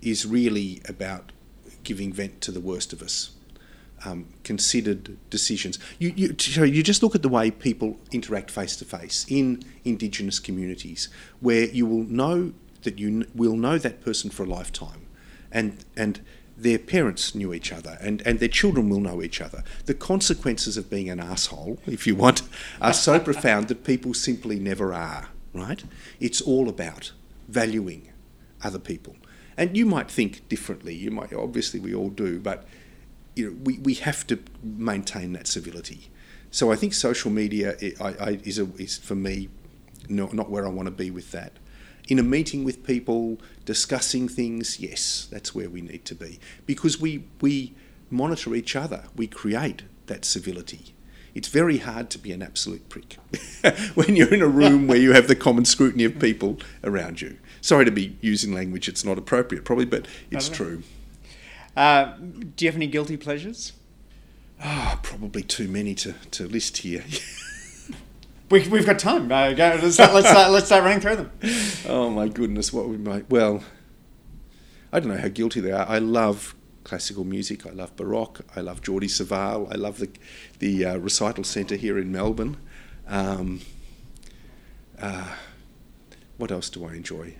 is really about giving vent to the worst of us um, considered decisions. You, you, you just look at the way people interact face to face in Indigenous communities, where you will know that you will know that person for a lifetime, and and their parents knew each other, and, and their children will know each other. The consequences of being an asshole, if you want, are so profound that people simply never are. Right? It's all about valuing other people. And you might think differently. You might obviously we all do, but you know, we, we have to maintain that civility. So I think social media I, I, is, a, is for me not, not where I want to be with that. In a meeting with people, discussing things, yes, that's where we need to be because we we monitor each other. We create that civility. It's very hard to be an absolute prick when you're in a room where you have the common scrutiny of people around you. Sorry to be using language it's not appropriate, probably, but it's true. Uh, do you have any guilty pleasures? Oh, probably too many to, to list here. we, we've got time. Uh, go, let's, start, let's, start, let's start running through them. Oh, my goodness. What we might. Well, I don't know how guilty they are. I love classical music. I love Baroque. I love Jordi Savall. I love the, the uh, recital centre here in Melbourne. Um, uh, what else do I enjoy?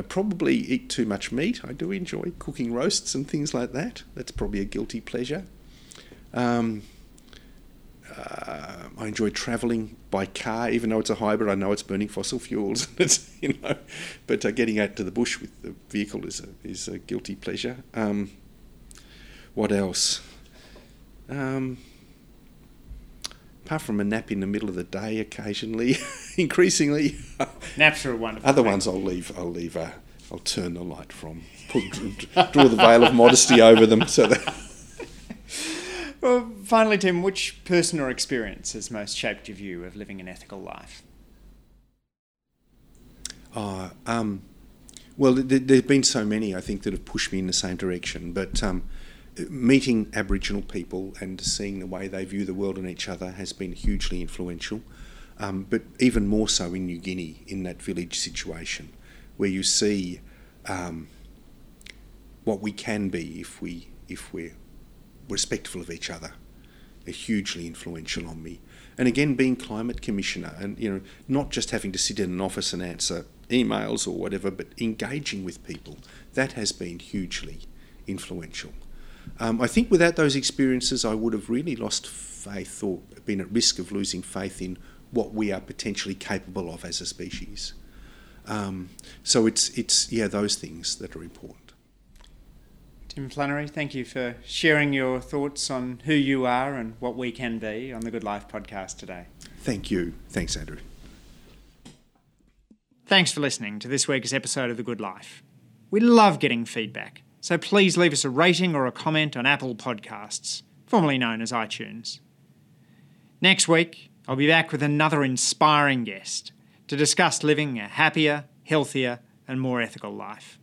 I probably eat too much meat. I do enjoy cooking roasts and things like that. That's probably a guilty pleasure. Um, uh, I enjoy travelling by car, even though it's a hybrid. I know it's burning fossil fuels. it's you know, but uh, getting out to the bush with the vehicle is a is a guilty pleasure. Um, what else? Um, apart from a nap in the middle of the day occasionally, increasingly. Naps are wonderful. Other ones I'll leave. I'll leave. Uh, I'll turn the light from. Put, draw the veil of modesty over them, so that. Well, finally, Tim, which person or experience has most shaped your view of living an ethical life? Uh, um, well, there, have been so many, I think, that have pushed me in the same direction. But um, meeting Aboriginal people and seeing the way they view the world and each other has been hugely influential. Um, but even more so in New Guinea, in that village situation, where you see um, what we can be if we if we're respectful of each other, are hugely influential on me. And again, being climate commissioner, and you know, not just having to sit in an office and answer emails or whatever, but engaging with people, that has been hugely influential. Um, I think without those experiences, I would have really lost faith or been at risk of losing faith in what we are potentially capable of as a species. Um, so it's it's yeah those things that are important. Tim Flannery, thank you for sharing your thoughts on who you are and what we can be on the Good Life podcast today. Thank you. Thanks, Andrew. Thanks for listening to this week's episode of The Good Life. We love getting feedback, so please leave us a rating or a comment on Apple Podcasts, formerly known as iTunes. Next week, I'll be back with another inspiring guest to discuss living a happier, healthier, and more ethical life.